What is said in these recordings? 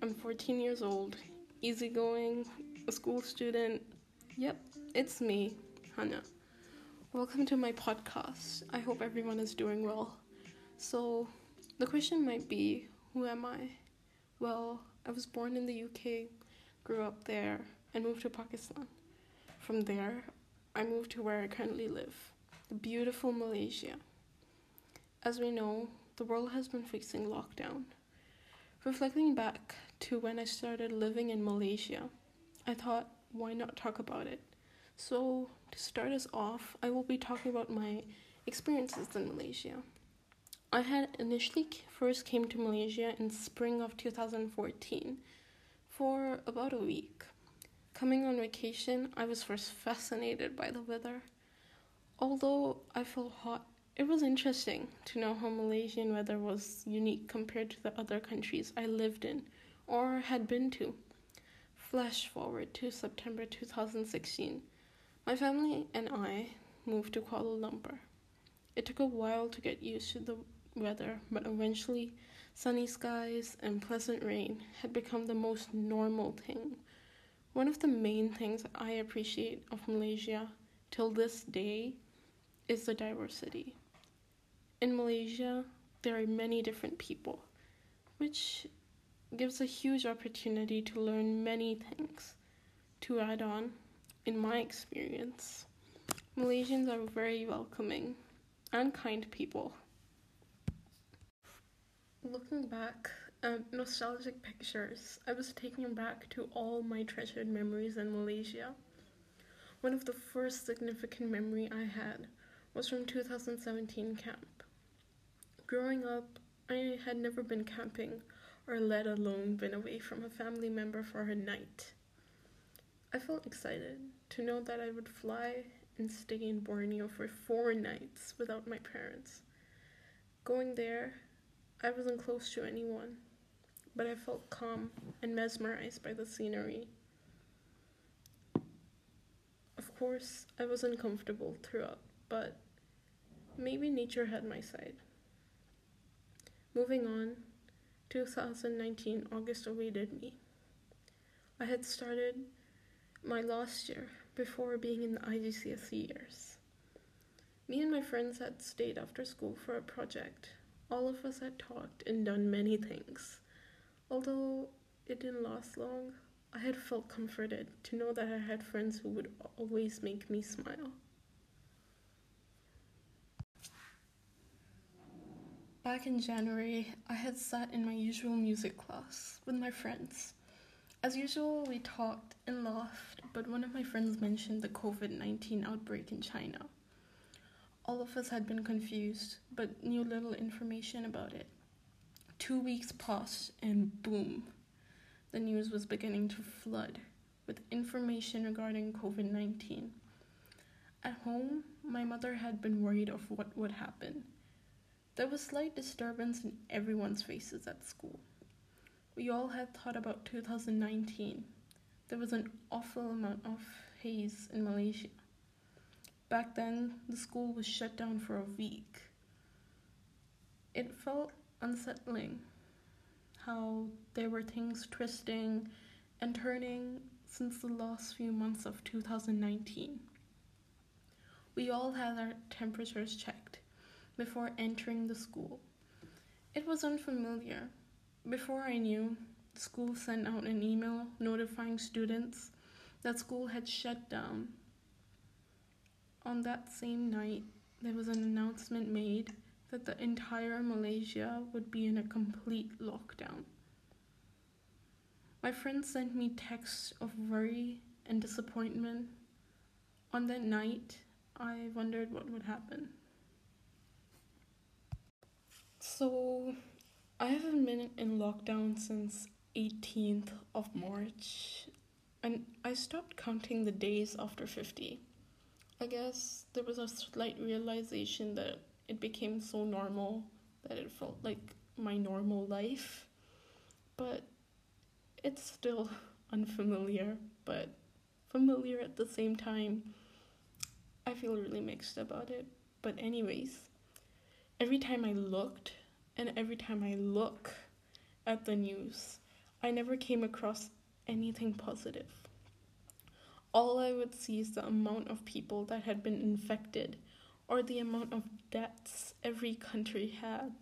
I'm 14 years old, easygoing, a school student. Yep, it's me, Hannah. Welcome to my podcast. I hope everyone is doing well. So, the question might be Who am I? Well, I was born in the UK, grew up there, and moved to Pakistan. From there, I moved to where I currently live, the beautiful Malaysia. As we know, the world has been facing lockdown. Reflecting back to when I started living in Malaysia, I thought, why not talk about it? So, to start us off, I will be talking about my experiences in Malaysia. I had initially first came to Malaysia in spring of 2014 for about a week. Coming on vacation, I was first fascinated by the weather. Although I felt hot, it was interesting to know how Malaysian weather was unique compared to the other countries I lived in or had been to. Flash forward to September 2016. My family and I moved to Kuala Lumpur. It took a while to get used to the weather, but eventually, sunny skies and pleasant rain had become the most normal thing. One of the main things I appreciate of Malaysia till this day is the diversity. In Malaysia, there are many different people, which gives a huge opportunity to learn many things. To add on, in my experience, Malaysians are very welcoming and kind people. Looking back at nostalgic pictures, I was taken back to all my treasured memories in Malaysia. One of the first significant memory I had was from 2017 camp. Growing up, I had never been camping or let alone been away from a family member for a night. I felt excited to know that I would fly and stay in Borneo for four nights without my parents. Going there, I wasn't close to anyone, but I felt calm and mesmerized by the scenery. Of course, I was uncomfortable throughout, but maybe nature had my side. Moving on, 2019 August awaited me. I had started my last year before being in the IGCSE years. Me and my friends had stayed after school for a project. All of us had talked and done many things. Although it didn't last long, I had felt comforted to know that I had friends who would always make me smile. Back in January, I had sat in my usual music class with my friends. As usual, we talked and laughed, but one of my friends mentioned the COVID 19 outbreak in China. All of us had been confused, but knew little information about it. Two weeks passed, and boom, the news was beginning to flood with information regarding COVID 19. At home, my mother had been worried of what would happen there was slight disturbance in everyone's faces at school. We all had thought about 2019. There was an awful amount of haze in Malaysia. Back then, the school was shut down for a week. It felt unsettling how there were things twisting and turning since the last few months of 2019. We all had our temperatures checked before entering the school. It was unfamiliar. Before I knew, school sent out an email notifying students that school had shut down. On that same night, there was an announcement made that the entire Malaysia would be in a complete lockdown. My friends sent me texts of worry and disappointment. On that night, I wondered what would happen. So, I haven't been in lockdown since 18th of March, and I stopped counting the days after 50. I guess there was a slight realization that it became so normal that it felt like my normal life, but it's still unfamiliar, but familiar at the same time. I feel really mixed about it. But, anyways, every time I looked and every time I look at the news, I never came across anything positive. All I would see is the amount of people that had been infected or the amount of deaths every country had.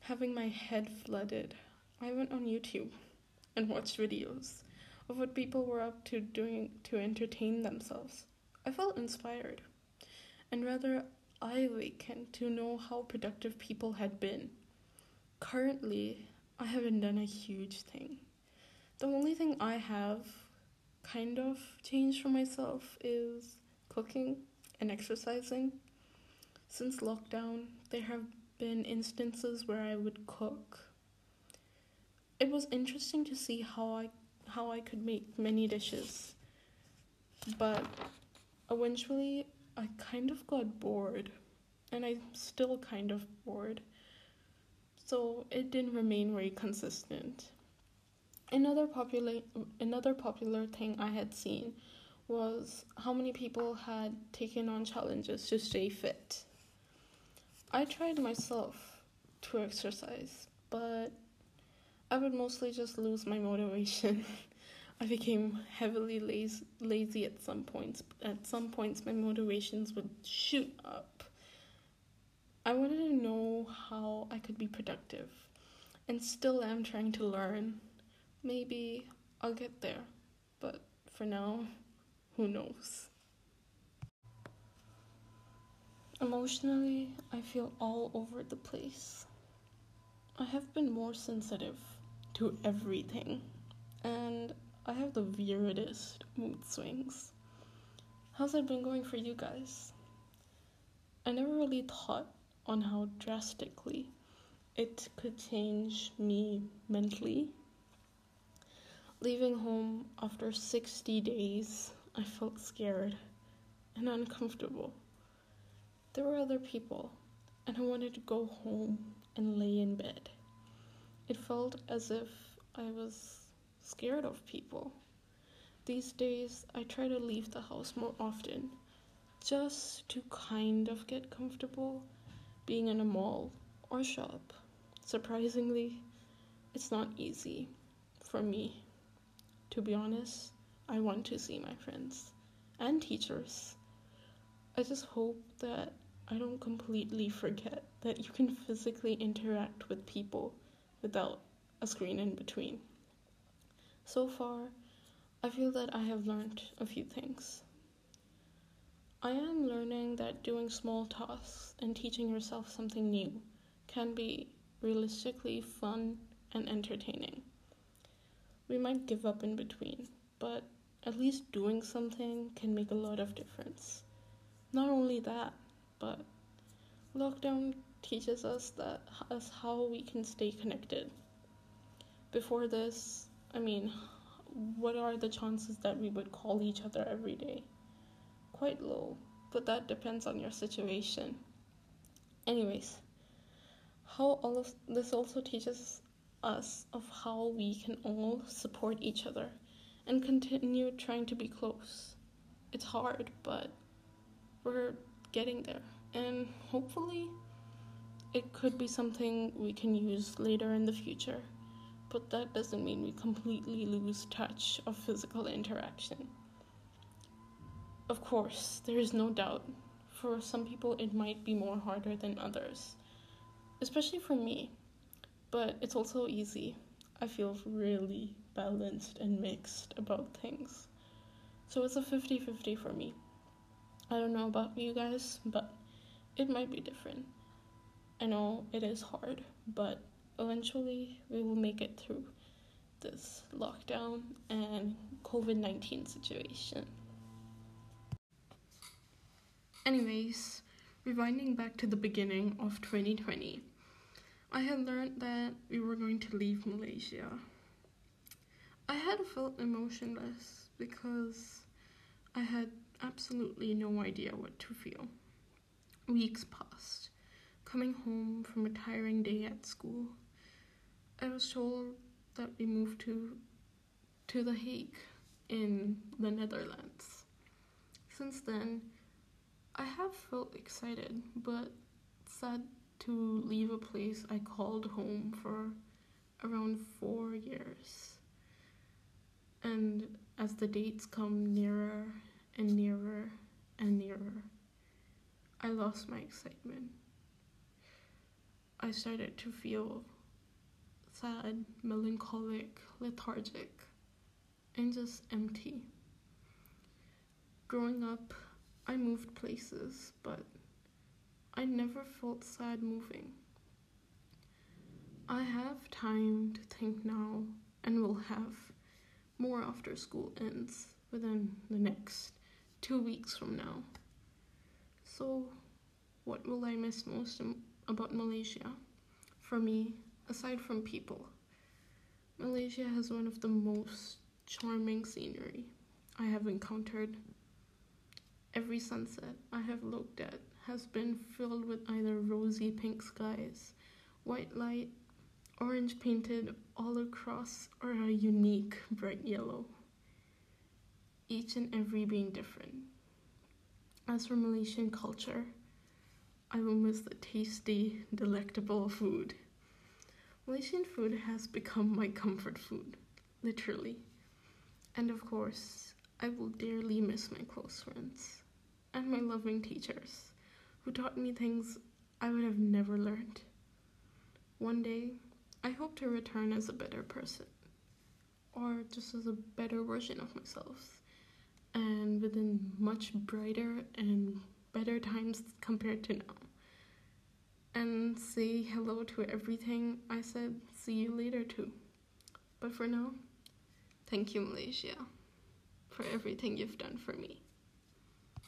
Having my head flooded, I went on YouTube and watched videos of what people were up to doing to entertain themselves. I felt inspired and rather eye awakened to know how productive people had been. Currently, I haven't done a huge thing. The only thing I have kind of changed for myself is cooking and exercising. Since lockdown, there have been instances where I would cook. It was interesting to see how I how I could make many dishes. But eventually I kind of got bored and I'm still kind of bored. So it didn't remain very consistent. Another popular another popular thing I had seen was how many people had taken on challenges to stay fit. I tried myself to exercise, but I would mostly just lose my motivation. I became heavily lazy, lazy at some points. At some points, my motivations would shoot up. I wanted to know how I could be productive, and still am trying to learn. Maybe I'll get there, but for now, who knows? Emotionally, I feel all over the place. I have been more sensitive to everything, and I have the weirdest mood swings. How's it been going for you guys? I never really thought on how drastically it could change me mentally. Leaving home after 60 days, I felt scared and uncomfortable. There were other people, and I wanted to go home and lay in bed. It felt as if I was scared of people. These days, I try to leave the house more often just to kind of get comfortable being in a mall or shop. Surprisingly, it's not easy for me. To be honest, I want to see my friends and teachers. I just hope that I don't completely forget that you can physically interact with people without a screen in between. So far, I feel that I have learned a few things. I am learning that doing small tasks and teaching yourself something new can be realistically fun and entertaining. We might give up in between, but at least doing something can make a lot of difference. Not only that, but lockdown teaches us that us how we can stay connected. Before this, I mean, what are the chances that we would call each other every day? Quite low, but that depends on your situation. Anyways, how all of this also teaches us of how we can all support each other and continue trying to be close. It's hard, but we're getting there. And hopefully it could be something we can use later in the future, but that doesn't mean we completely lose touch of physical interaction. Of course, there is no doubt, for some people it might be more harder than others, especially for me, but it's also easy. I feel really balanced and mixed about things. So it's a 50 50 for me. I don't know about you guys, but it might be different. I know it is hard, but eventually we will make it through this lockdown and COVID 19 situation. Anyways, rewinding back to the beginning of 2020, I had learned that we were going to leave Malaysia. I had felt emotionless because I had absolutely no idea what to feel. Weeks passed Coming home from a tiring day at school, I was told that we moved to to The Hague in the Netherlands. Since then, I have felt excited but sad to leave a place I called home for around 4 years. And as the dates come nearer and nearer and nearer, I lost my excitement. I started to feel sad, melancholic, lethargic, and just empty. Growing up, I moved places, but I never felt sad moving. I have time to think now and will have more after school ends within the next two weeks from now. So, what will I miss most about Malaysia? For me, aside from people, Malaysia has one of the most charming scenery I have encountered. Every sunset I have looked at has been filled with either rosy pink skies, white light, orange painted all across, or a unique bright yellow. Each and every being different. As for Malaysian culture, I will miss the tasty, delectable food. Malaysian food has become my comfort food, literally. And of course, I will dearly miss my close friends and my loving teachers who taught me things I would have never learned. One day, I hope to return as a better person, or just as a better version of myself, and within much brighter and better times compared to now. And say hello to everything I said see you later to. But for now, thank you, Malaysia, for everything you've done for me.